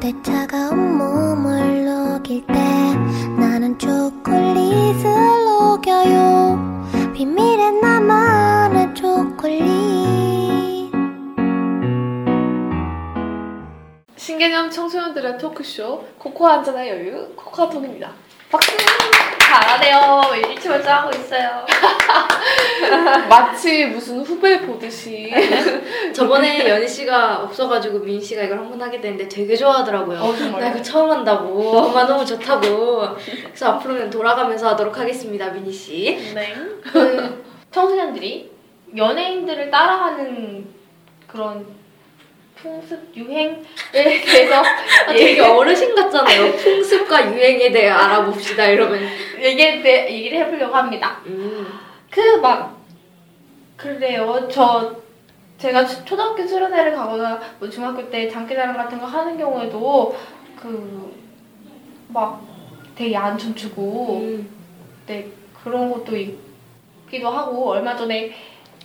내 차가운 몸을 녹일 때 나는 초콜릿을 녹여요 비밀의 나만의 초콜릿 신개념 청소년들의 토크쇼 코코아 한잔의 여유 코코아톡입니다. 박수! 잘하네요. 일치월장하고 있어요. 마치 무슨 후배 보듯이. 저번에 연희 씨가 없어가지고 민 씨가 이걸 한 번 하게 됐는데 되게 좋아하더라고요. 어? 나 이거 처음 한다고. 엄마 너무 좋다고. 그래서 앞으로는 돌아가면서 하도록 하겠습니다, 민희 씨. 네. 그 청소년들이 연예인들을 따라하는 그런 풍습 유행에 대해서 아, 되게 어르신 같잖아요. 풍습과 유행에 대해 알아봅시다 이러면. 얘기에 대해 얘기를 해보려고 합니다. 음. 그막 그래요. 저 제가 초- 초등학교 수련회를 가거나 뭐 중학교 때 장기자랑 같은 거 하는 경우에도 그 막 되게 안 춤추고 음. 네 그런 것도 있기도 하고 얼마 전에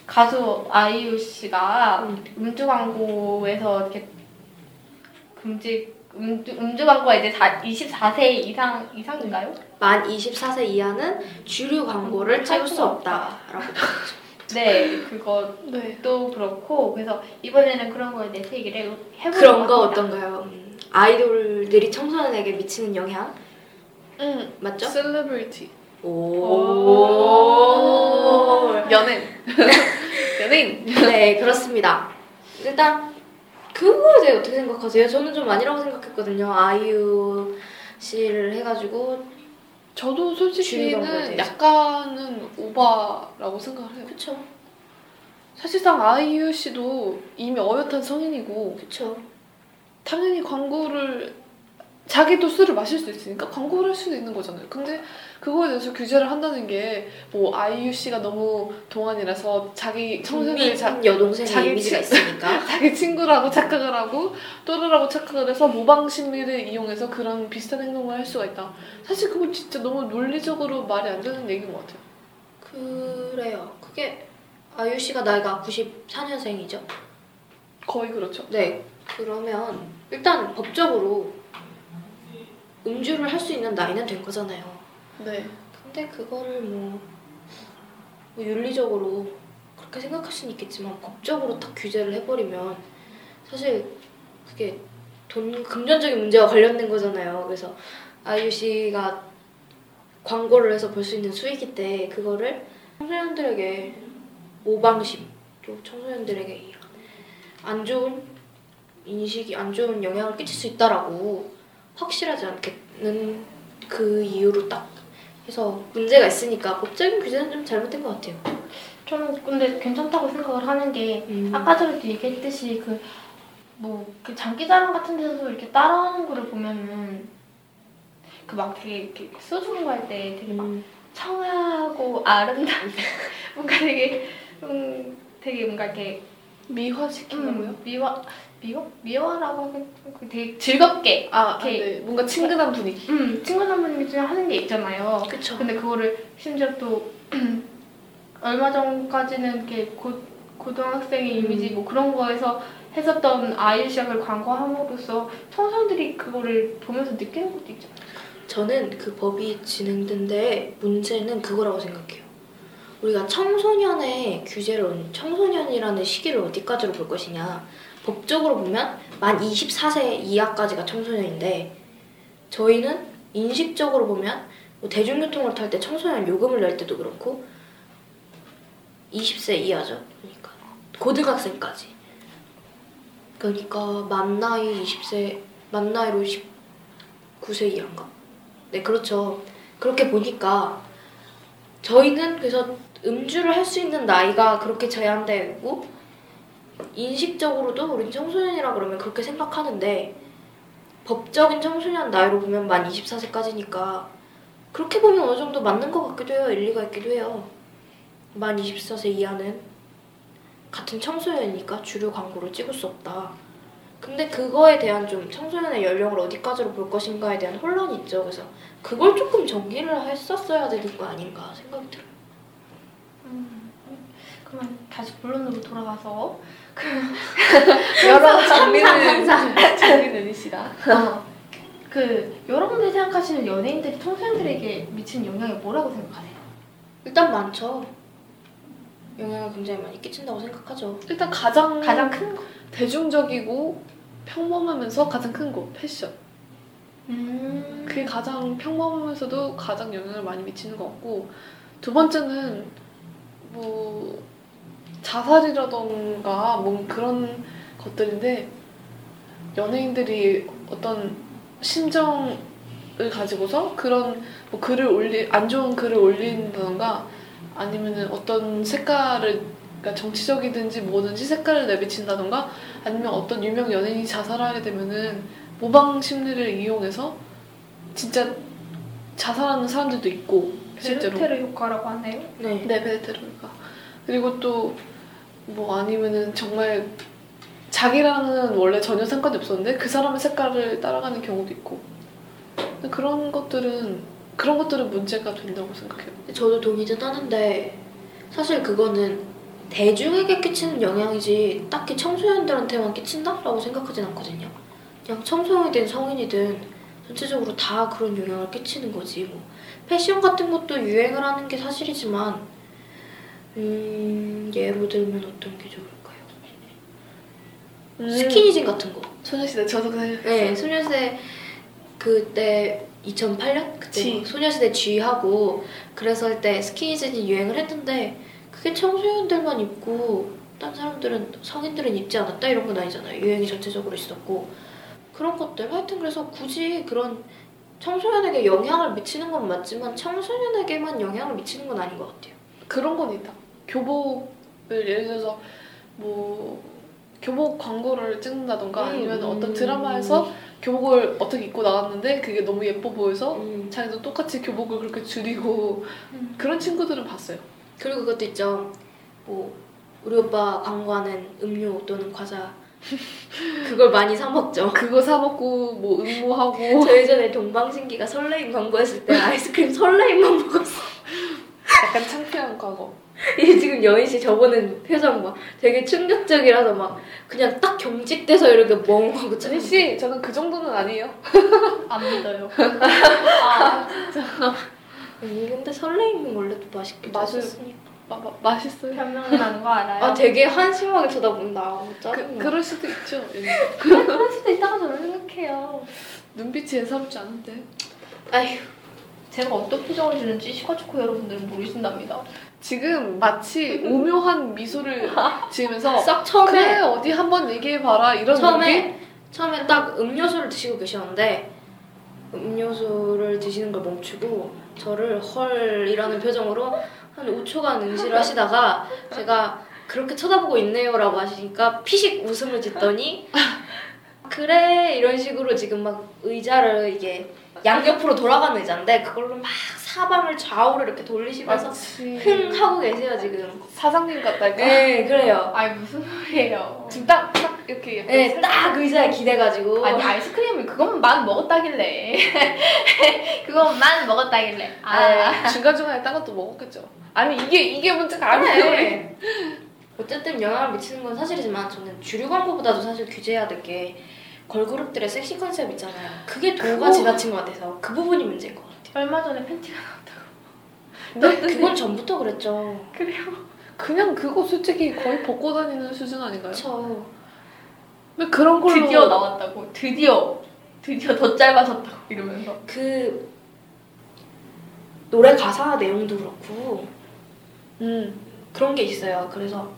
가수 아이유 씨가 음. 음주 광고에서 이렇게 금지 음주, 음주 광고가 이제 다 24세 이상 이상인가요? 만 24세 이하는 주류 광고를 찍을 수 없다라고. 네 그것도 네. 그렇고 그래서 이번에는 그런 거에 대해서 얘기를 해보려고 그런 거 합니다. 어떤가요? 음, 아이돌들이 청소년에게 미치는 영향 음. 맞죠? 셀레브리티. 오. 연예인. 연예인. 네, 그렇습니다. 일단 그거에 대해 어떻게 생각하세요? 저는 좀 아니라고 생각했거든요. 아이유 씨를 해가지고 저도 솔직히는. 약간은 오바라고 생각을 해요. 그쵸, 사실상 아이유 씨도 이미 어엿한 성인이고 그쵸. 당연히 광고를 자기도 술을 마실 수 있으니까 광고를 할 수도 있는 거잖아요. 근데 그거에 대해서 규제를 한다는 게 뭐 아이유 씨가 너무 동안이라서 자기 청소년을 자, 국민 여동생의 자기 이미지가 친- 있으니까. 자기 친구라고 착각을 하고 또래라고 착각을 해서 모방 심리를 이용해서 그런 비슷한 행동을 할 수가 있다. 사실 그건 진짜 너무 논리적으로 말이 안 되는 얘기인 것 같아요. 그래요. 그게 아이유 씨가 나이가 94년생이죠. 거의 그렇죠. 네. 그러면 일단 법적으로 음주를 할 수 있는 나이는 된 거잖아요. 네. 근데 그거를 뭐, 뭐 윤리적으로 그렇게 생각할 수는 있겠지만 법적으로 딱 규제를 해버리면 사실 그게 돈 금전적인 문제와 관련된 거잖아요. 그래서 아이유 씨가 광고를 해서 벌 수 있는 수익이 때 그거를 청소년들에게 모방심 또 청소년들에게 이런 안 좋은 인식이 안 좋은 영향을 끼칠 수 있다라고 확실하지 않게는 그 이유로 딱 해서 문제가 있으니까 법적인 규제는 좀 잘못된 것 같아요. 저는 근데 괜찮다고 생각을 하는 게 음. 아까 전에도 얘기했듯이 그 뭐 그 장기자랑 같은 데서 이렇게 따라하는 거를 보면은 그 막 되게 이렇게 소주 공부할 때 되게 막 음. 청아하고 아름다운 뭔가 되게 음 되게 뭔가 이렇게 미화시킨다고요? 음, 미화 미화 미화라고 하긴 그 되게 즐겁게 아, 아, 오케이. 네. 뭔가 친근한 분위기. 음 친근한 분위기 중에 하는 게 있잖아요. 그쵸. 근데 그거를 심지어 또 얼마 전까지는 이렇게 고, 고등학생의 이미지 뭐 그런 거에서 했었던 씨가 그걸 광고함으로써 청소년들이 그거를 보면서 느끼는 것도 있잖아요. 저는 그 법이 진행된데 문제는 그거라고 생각해요. 우리가 청소년의 규제를 언- 청소년이라는 시기를 어디까지로 볼 것이냐. 법적으로 보면 만 24세 이하까지가 청소년인데 저희는 인식적으로 보면 뭐 대중교통을 탈 때 청소년 요금을 낼 때도 그렇고 20세 이하죠. 그러니까 고등학생까지. 그러니까 만 나이 20세 만 나이로 19세 이하인가? 네, 그렇죠. 그렇게 보니까 저희는 그래서 음주를 할 수 있는 나이가 그렇게 제한되고 인식적으로도 우린 청소년이라 그러면 그렇게 생각하는데 법적인 청소년 나이로 보면 만 24세까지니까 그렇게 보면 어느 정도 맞는 것 같기도 해요. 일리가 있기도 해요. 만 24세 이하는 같은 청소년이니까 주류 광고를 찍을 수 없다. 근데 그거에 대한 좀 청소년의 연령을 어디까지로 볼 것인가에 대한 혼란이 있죠. 그래서 그걸 조금 정리를 했었어야 되는 거 아닌가 생각이 들어요. 그러면 다시 본론으로 돌아가서 여러 정리는 정리는 이씨. 씨가 어, 그 여러분들이 생각하시는 연예인들이 청소년들에게 미치는 영향이 뭐라고 생각하세요? 일단 많죠. 영향을 굉장히 많이 끼친다고 생각하죠. 일단 가장 가장 큰 거. 대중적이고 평범하면서 가장 큰 거 패션. 음. 그게 가장 평범하면서도 가장 영향을 많이 미치는 것 같고 두 번째는 뭐 자살이라던가 뭐 그런 것들인데 연예인들이 어떤 심정을 가지고서 그런 뭐 글을 올리 안 좋은 글을 올린다던가 아니면은 어떤 색깔을 그러니까 정치적이든지 뭐든지 색깔을 내비친다던가 아니면 어떤 유명 연예인이 자살하게 되면은 모방 심리를 이용해서 진짜 자살하는 사람들도 있고 실제로 베르테르 효과라고 하네요. 네. 네 베르테르가 그리고 또 뭐 아니면은 정말 자기랑은 원래 전혀 상관이 없었는데 그 사람의 색깔을 따라가는 경우도 있고 그런 것들은 그런 것들은 문제가 된다고 생각해요. 저도 동의는 하는데 사실 그거는 대중에게 끼치는 영향이지 딱히 청소년들한테만 끼친다라고 생각하진 않거든요. 그냥 청소년이든 성인이든 전체적으로 다 그런 영향을 끼치는 거지. 뭐 패션 같은 것도 유행을 하는 게 사실이지만 음, 예로 들면 어떤 게 좋을까요? 스키니진 같은 거. 소녀시대 저도 그냥 네, 소녀시대 그때 2008년 그때 소녀시대 G하고 그래서 그때 스키니진이 유행을 했는데 그게 청소년들만 입고 딴 사람들은 성인들은 입지 않았다 이런 건 아니잖아요. 유행이 전체적으로 있었고 그런 것들 하여튼 그래서 굳이 그런 청소년에게 영향을 미치는 건 맞지만 청소년에게만 영향을 미치는 건 아닌 것 같아요. 그런 건 있다. 교복을 예를 들어서 뭐 교복 광고를 찍는다던가 음, 아니면 음. 어떤 드라마에서 교복을 어떻게 입고 나왔는데 그게 너무 예뻐 보여서 음. 자기도 똑같이 교복을 그렇게 줄이고 음. 그런 친구들은 봤어요. 그리고 그것도 있죠. 뭐 우리 오빠 광고하는 음료 또는 과자 그걸 많이 사 먹죠. 그거 사 먹고 뭐 응모하고 저 예전에 동방신기가 설레임 광고했을 때 아이스크림 설레임만 먹었어. 약간 창피한 과거. 이게 지금 여인 씨 저보는 표정 막 되게 충격적이라서 막 그냥 딱 경직돼서 이렇게 멍하고 준희 씨, 저는 그 정도는 아니에요. 안 믿어요. 아, 아니 근데 설레임은 원래 도 맛있기도 맛을- 했으니까. 마, 마, 맛있어요. 변명이 나는 거 알아요? 아 되게 한심하게 쳐다본다. 아, 그, 짜증나. 그럴 수도 있죠. 예. 그럴 수도 있다고 저는 생각해요. 눈빛이 예사롭지 않은데. 아휴 제가 어떤 표정을 지는지 시카초코 여러분들은 모르신답니다. 지금 마치 오묘한 미소를 지으면서 싹 처음에 그래 어디 한번 얘기해봐라 이런 느낌? 처음에 처음에 딱 음료수를 드시고 계셨는데 음료수를 드시는 걸 멈추고 저를 헐이라는 표정으로 한 5초간 응시를 하시다가 제가 그렇게 쳐다보고 있네요라고 하시니까 피식 웃음을 짓더니 그래 이런 식으로 지금 막 의자를 이게 양옆으로 돌아가는 의자인데 그걸로 막 사방을 좌우로 이렇게 돌리시면서 흥 하고 계세요 지금. 사장님 같달까? 네 그래요. 아니 무슨 소리예요? 지금 딱, 딱 이렇게 약간 네, 살짝- 딱 의자에 기대가지고 아니 아이스크림을 그것만 먹었다길래 그것만 먹었다길래 아 아, 중간 중간에 딴 것도 먹었겠죠. 아니 이게 이게 문제가 아니에요. 네. 어쨌든 영향을 미치는 건 사실이지만 저는 주류 광고보다도 사실 규제해야 될 게 걸그룹들의 섹시 컨셉 있잖아요. 그게 도가 지나친 것 같아서 그 부분이 문제인 것 같아요. 얼마 전에 팬티가 근데 그건 전부터 그랬죠. 그래요? 그냥 그거 솔직히 거의 벗고 다니는 수준 아닌가요? 그렇죠. 왜 그런 걸로 드디어 나왔다고 드디어 드디어 더 짧아졌다고 이러면서 그 노래 가사 내용도 그렇고 음. 그런 게 있어요. 그래서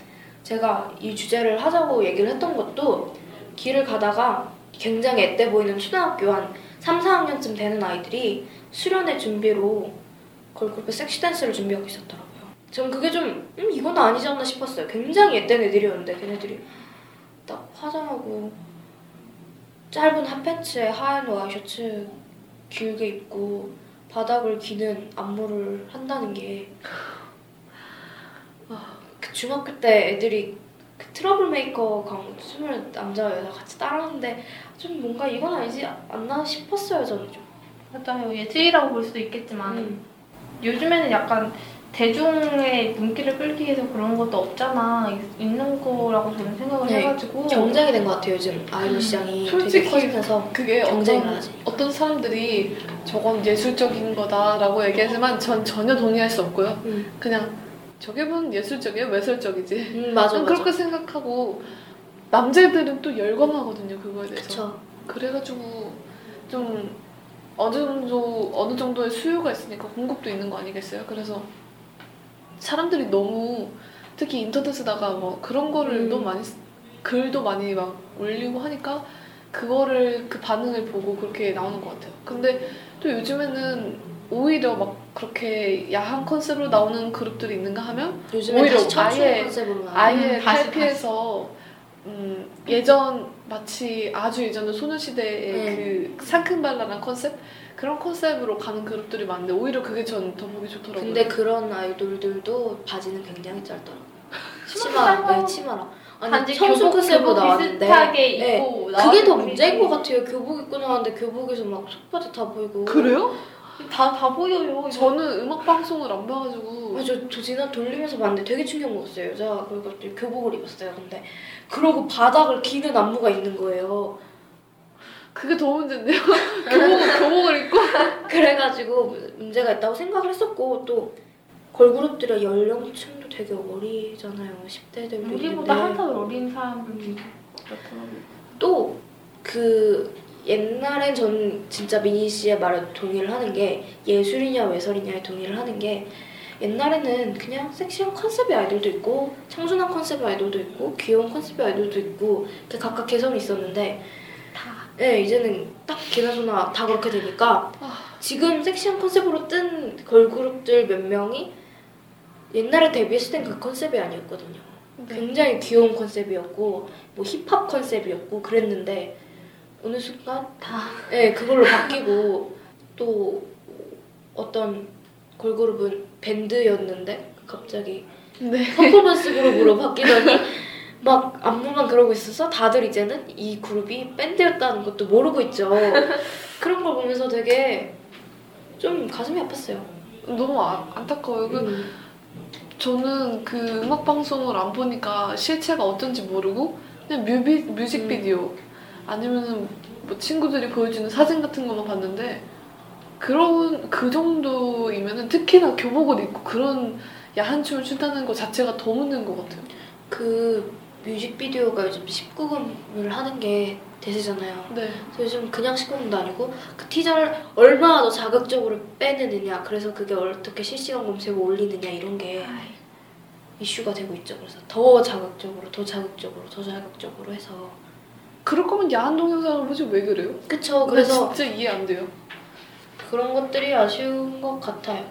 제가 이 주제를 하자고 얘기를 했던 것도 길을 가다가 굉장히 앳돼 보이는 초등학교 한 3, 4학년쯤 되는 아이들이 수련회 준비로 걸그룹의 섹시 댄스를 준비하고 있었더라고요. 전 그게 좀 음, 이건 아니지 않나 싶었어요. 굉장히 앳된 애들이었는데 걔네들이 딱 화장하고 짧은 핫팬츠에 하얀 와이셔츠 길게 입고 바닥을 기는 안무를 한다는 게 그 중학교 때 애들이 그 트러블 메이커 광고 춤을 남자와 여자 같이 따라하는데 좀 뭔가 이건 아니지 않나 싶었어요 저는 좀. 맞아요 예술이라고 볼 수도 있겠지만 음. 요즘에는 약간 대중의 눈길을 끌기 위해서 그런 것도 없잖아 있- 있는 거라고 저는 생각을 네, 해가지고 경쟁이 된 것 같아요 요즘 아이돌 시장이 솔직히 되게 커지면서 그게 경쟁이 어떤, 많아지니까. 어떤 사람들이 저건 예술적인 거다라고 얘기하지만 전 전혀 동의할 수 없고요. 음, 그냥 저게 뭔 예술적이에요? 외설적이지. 음 맞아 전 맞아 그렇게 생각하고 남자들은 또 열광하거든요 그거에 대해서. 그쵸 그래가지고 좀 어느 정도 어느 정도의 수요가 있으니까 공급도 있는 거 아니겠어요? 그래서 사람들이 너무 특히 인터넷에다가 뭐 그런 거를 음. 너무 많이 쓰- 글도 많이 막 올리고 하니까 그거를 그 반응을 보고 그렇게 나오는 것 같아요. 근데 또 요즘에는 오히려 막 그렇게 야한 컨셉으로 나오는 그룹들이 있는가 하면 요즘에 오히려 아예- 아예 음, 탈피해서 음, 예전 마치 아주 예전에 소녀시대의 네. 그 상큼발랄한 컨셉 그런 컨셉으로 가는 그룹들이 많은데 오히려 그게 전 더 보기 좋더라고요. 근데 그런 아이돌들도 바지는 굉장히 짧더라고 치마도 치마 짧아요. 네 치마랑 아니 청순 교복, 컨셉으로 나왔는데 비슷하게 네, 입고 그게 더. 문제인 것 같아요 교복 입고 나왔는데 교복에서 막 속바지 다 보이고 그래요? 다, 다 보여요. 저는 음악 방송을 안 봐가지고. 아, 저, 저 지난 돌리면서 봤는데 되게 충격 먹었어요. 여자가 그리고 또 교복을 입었어요 근데. 그러고 바닥을 기는 안무가 있는 거예요. 그게 더 문제인데요. 교복 교복을 입고? 그래가지고 문제가 있다고 생각을 했었고 또 걸그룹들의 연령층도 되게 어리잖아요. 10대들도 우리보다 한 살 어린 사람들이 그렇더라고요 또그 옛날엔 전 진짜 미니 씨의 말에 동의를 하는 게 예술이냐 외설이냐에 동의를 하는 게 옛날에는 그냥 섹시한 컨셉의 아이돌도 있고 청순한 컨셉의 아이돌도 있고 귀여운 컨셉의 아이돌도 있고 이렇게 각각 개성이 있었는데 다 네, 이제는 딱 개나소나 다 그렇게 되니까 아. 지금 섹시한 컨셉으로 뜬 걸그룹들 몇 명이 옛날에 데뷔했을 땐 그 컨셉이 아니었거든요. 네. 굉장히 귀여운 컨셉이었고 뭐 힙합 컨셉이었고 그랬는데 어느 순간 다. 네, 그걸로 바뀌고 또 어떤 걸그룹은 밴드였는데 갑자기 네. 퍼포먼스 그룹으로 바뀌더니 막 안무만 그러고 있어서 다들 이제는 이 그룹이 밴드였다는 것도 모르고 있죠. 그런 걸 보면서 되게 좀 가슴이 아팠어요. 너무 아, 안타까워요. 그 음. 저는 그 음악 방송을 안 보니까 실체가 어떤지 모르고 그냥 뮤비, 뮤직비디오 아니면은 뭐 친구들이 보여주는 사진 같은 것만 봤는데 그런 그 정도이면은 특히나 교복을 입고 그런 야한 춤을 춘다는 것 자체가 더 문제인 것 같아요. 그 뮤직비디오가 요즘 19금을 하는 게 대세잖아요. 네. 그래서 요즘 그냥 19금도 아니고 그 티저를 얼마나 더 자극적으로 빼내느냐 그래서 그게 어떻게 실시간 검색어 올리느냐 이런 게 이슈가 되고 있죠. 그래서 더 자극적으로 더 자극적으로 더 자극적으로 해서 그럴 거면 야한 동영상을 보지 왜 그래요? 그쵸 그래서 그래서 진짜 이해 안 돼요. 그런 것들이 아쉬운 것 같아요.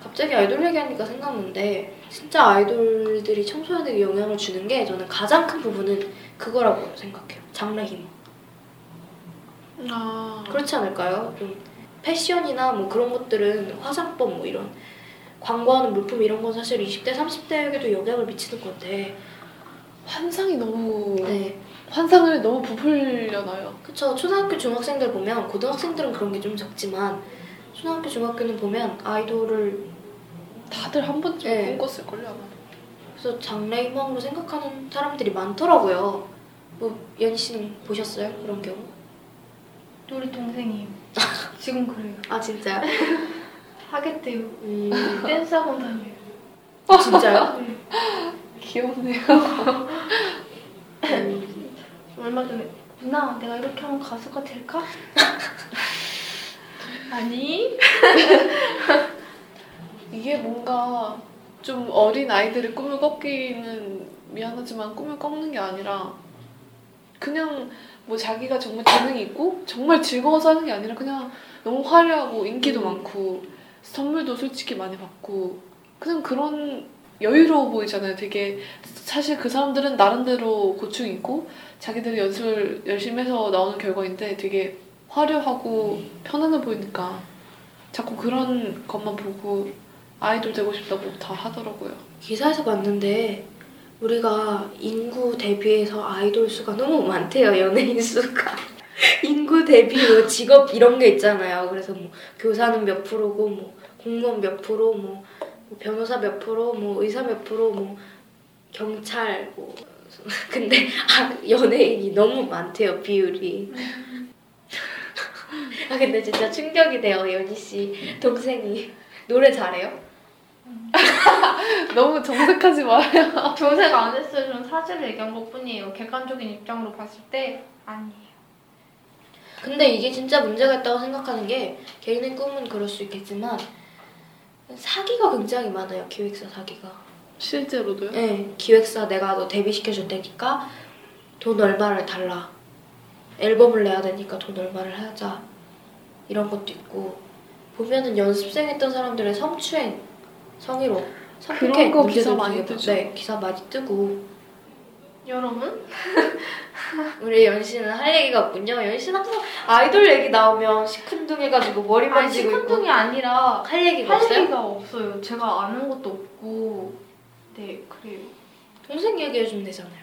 갑자기 아이돌 얘기하니까 생각났는데 진짜 아이돌들이 청소년에게 영향을 주는 게 저는 가장 큰 부분은 그거라고 생각해요. 장래 희망. 아. 그렇지 않을까요? 좀 패션이나 뭐 그런 것들은 화장법 뭐 이런 광고하는 물품 이런 건 사실 20대 30대에게도 영향을 미치는 건데 환상이 너무 네 환상을 너무 부풀려놔요. 그쵸 초등학교 중학생들 보면 고등학생들은 그런 게 좀 적지만 초등학교 중학교는 보면 아이돌을 다들 한 번쯤 네. 꿈꿨을걸요 아마. 그래서 장래 희망으로 생각하는 사람들이 많더라고요. 뭐 연희 씨는 보셨어요 그런 경우? 우리 동생이에요. 지금 그래요. 아 진짜요? 하겠대요. 음 댄스 학원 다녀요. 진짜요? 귀엽네요. 음, 얼마 전에 누나 내가 이렇게 하면 가수가 될까? 아니 이게 뭔가 좀 어린 아이들의 꿈을 꺾기는 미안하지만 꿈을 꺾는 게 아니라 그냥 뭐 자기가 정말 재능이 있고 정말 즐거워서 하는 게 아니라 그냥 너무 화려하고 인기도 음. 많고 선물도 솔직히 많이 받고 그냥 그런 여유로워 보이잖아요. 되게 사실 그 사람들은 나름대로 고충이 있고 자기들이 연습을 열심히 해서 나오는 결과인데 되게 화려하고 편안해 보이니까 자꾸 그런 것만 보고 아이돌 되고 싶다고 다 하더라고요. 기사에서 봤는데 우리가 인구 대비해서 아이돌 수가 너무 많대요 연예인 수가 인구 대비 뭐 직업 이런 게 있잖아요 그래서 뭐 교사는 몇 프로고 뭐 공무원 몇 프로 뭐뭐 변호사 몇 프로, 뭐 의사 몇 프로, 뭐 경찰, 뭐 근데 아, 연예인이 너무 많대요 비율이. 아 근데 진짜 충격이 돼요 연희 씨 동생이 노래 잘해요? 너무 정색하지 마요. 조색 안 했어요. 저는 사실을 얘기한 것 뿐이에요. 객관적인 입장으로 봤을 때 아니에요. 근데 이게 진짜 문제가 있다고 생각하는 게 개인의 꿈은 그럴 수 있겠지만 사기가 굉장히 많아요 기획사 사기가. 실제로도요? 네, 기획사 내가 너 데뷔시켜줄 테니까 돈 얼마를 달라. 앨범을 내야 되니까 돈 얼마를 하자. 이런 것도 있고 보면은 연습생 했던 사람들의 성추행, 성희롱, 성폭행 그런 거 기사 많이 뜨죠. 네, 기사 많이 뜨고 여러분? 우리 연씨는 할 얘기가 없군요. 연씨는 항상 아이돌 얘기 나오면 시큰둥해가지고 머리 아니 만지고 있고 시큰둥이 아니라 할 얘기가 할 없어요? 얘기가 없어요. 제가 아는 것도 없고 네 그래요. 동생 얘기해주면 되잖아요.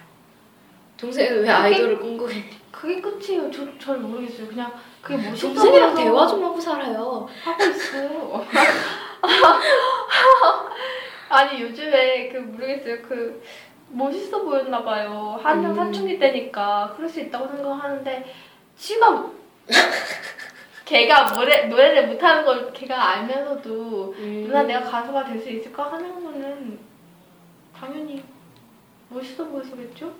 동생은 왜 아이돌을 궁금해? 그게 끝이에요. 저 잘 모르겠어요. 그냥 그게 멋있어 동생이랑 대화 좀 하고 살아요. 하고 있어요. 아니 요즘에 그 모르겠어요. 그 멋있어 보였나 봐요. 한창 음. 사춘기 때니까 그럴 수 있다고 생각하는데 지가 걔가 노래 노래를 못하는 걸 걔가 알면서도 음. 누나 내가 가수가 될 수 있을까 하는 거는 당연히 멋있어 보여서겠죠?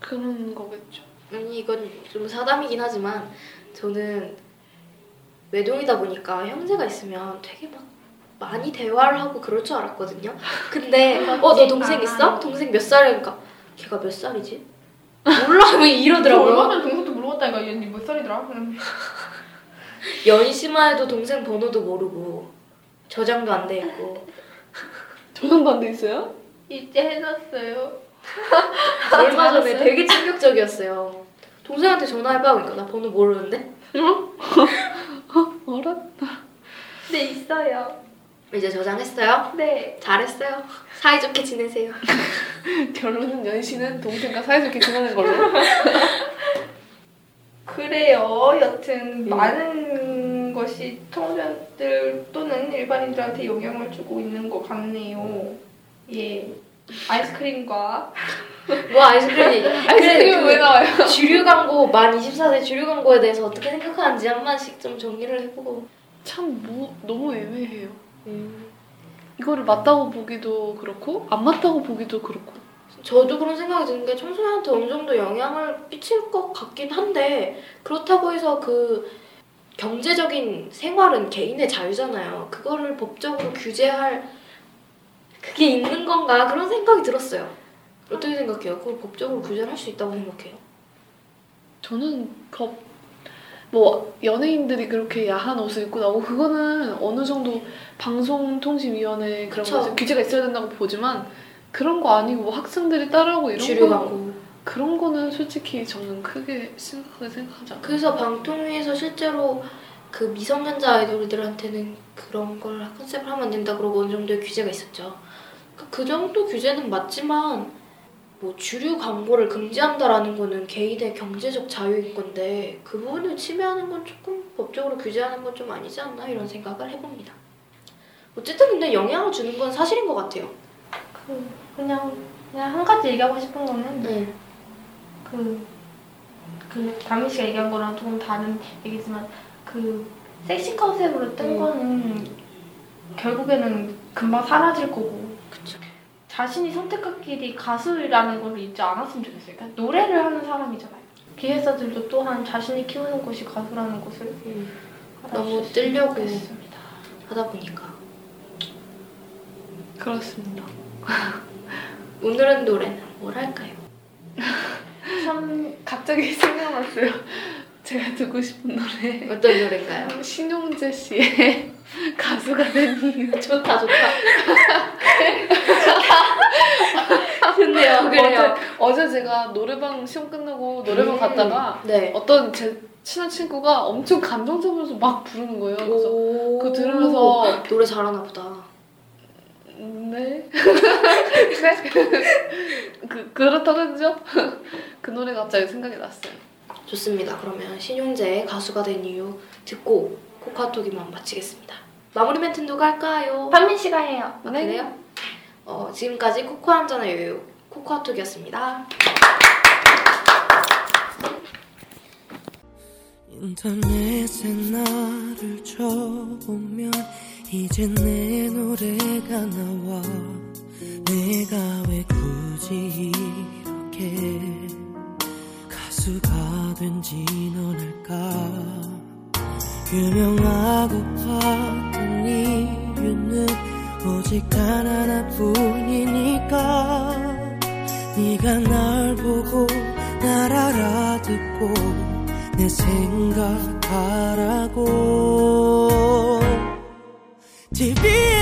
그런 거겠죠. 아니 이건 좀 사담이긴 하지만 저는 외동이다 보니까 형제가 있으면 되게 막 많이 대화를 하고 그럴 줄 알았거든요. 근데 어 너 동생 있어? 동생 몇 살이니까 걔가 몇 살이지? 몰라 왜저 얼마 이러더라고요. 전에 동생도 물어봤다니까 얘 언니 몇 살이더라? 씨만 해도 동생 번호도 모르고 저장도 안 돼 있고 돼 있어요? 이제 해놨어요. 얼마 전에? 되게 충격적이었어요. 동생한테 전화해봐 그러니까 나 번호 모르는데 알아? 네 있어요. 이제 저장했어요. 네. 잘했어요. 사이좋게 지내세요. 결론은 연씨는 동생과 사이좋게 지내는 걸로. 그래요. 여튼 음. 많은 것이 청소년들 또는 일반인들한테 영향을 주고 있는 것 같네요. 예. 아이스크림과 뭐 아이스크림 얘기. 아이스크림 왜 나와요? 주류 광고 만 24세 주류 광고에 대해서 어떻게 생각하는지 한 번씩 좀 정리를 해보고. 참 뭐, 너무 애매해요. 이거를 맞다고 보기도 그렇고 안 맞다고 보기도 그렇고. 저도 그런 생각이 드는 게 청소년한테 어느 정도 영향을 끼칠 것 같긴 한데 그렇다고 해서 그 경제적인 생활은 개인의 자유잖아요. 그거를 법적으로 규제할 그게 있는 건가 그런 생각이 들었어요. 어떻게 생각해요? 그걸 법적으로 규제를 할수 있다고 생각해요? 저는 거, 뭐 연예인들이 그렇게 야한 옷을 입고 나오고 그거는 어느 정도 방송통신위원회 그런 그쵸. 거 규제가 있어야 된다고 보지만 그런 거 아니고 뭐 학생들이 따라하고 이런 주류 거 광고. 그런 거는 솔직히 저는 크게 심각하게 생각하지 않아요. 그래서 방통위에서 실제로 그 미성년자 아이돌들한테는 그런 걸 컨셉을 하면 안 된다 그러고 어느 정도의 규제가 있었죠. 그- 그 정도 규제는 맞지만 뭐 주류 광고를 금지한다라는 거는 개인의 경제적 자유인 건데 그 부분을 침해하는 건 조금 법적으로 규제하는 건 좀 아니지 않나 이런 생각을 해봅니다. 어쨌든 근데 영향을 주는 건 사실인 것 같아요. 그 그냥 그냥 한 가지 얘기하고 싶은 거는 네. 그, 그, 다미 씨가 얘기한 거랑 조금 다른 얘기지만, 그, 섹시 컨셉으로 뜬 음. 거는 결국에는 금방 사라질 거고, 그쵸. 자신이 선택한 길이 가수라는 걸 잊지 않았으면 좋겠어요. 그러니까 노래를 하는 사람이잖아요. 기획사들도 또한 자신이 키우는 곳이 가수라는 것을 음, 너무 뜨려고. 좋겠습니다. 하다 보니까 그렇습니다. 오늘은 노래는 뭘 할까요? 참, 갑자기 생각났어요. 제가 듣고 싶은 노래 어떤 노래인가요? 신용재 씨의 가수가 된 이유. 좋다 좋다. 좋네요. 그래요. 어제, 어제 제가 노래방 시험 끝나고 노래방 음, 갔다가 네. 어떤 제 친한 친구가 엄청 감동적이면서 막 부르는 거예요. 그래서 오. 그거 들으면서 노래 잘하나 보다. 음, 네. 네. 그 그렇다면요? 그 노래가 갑자기 생각이 났어요. 좋습니다. 그러면 신용재의 가수가 된 이유 듣고 코카토기만 마치겠습니다. 마무리 멘트 누가 할까요? 판민 씨가 해요. 아, 네. 그래요? 어, 지금까지 코코 한 잔의 여유 코코아톡이었습니다. 인터넷에 나를 쳐보면 이제 내 노래가 나와 내가 왜 굳이 이렇게 가수가 된지 넌 알까? 유명하고 팠던 이유는 오직 단 하나뿐이니까. 네가 날 보고 날 알아듣고 내 생각하라고 TV에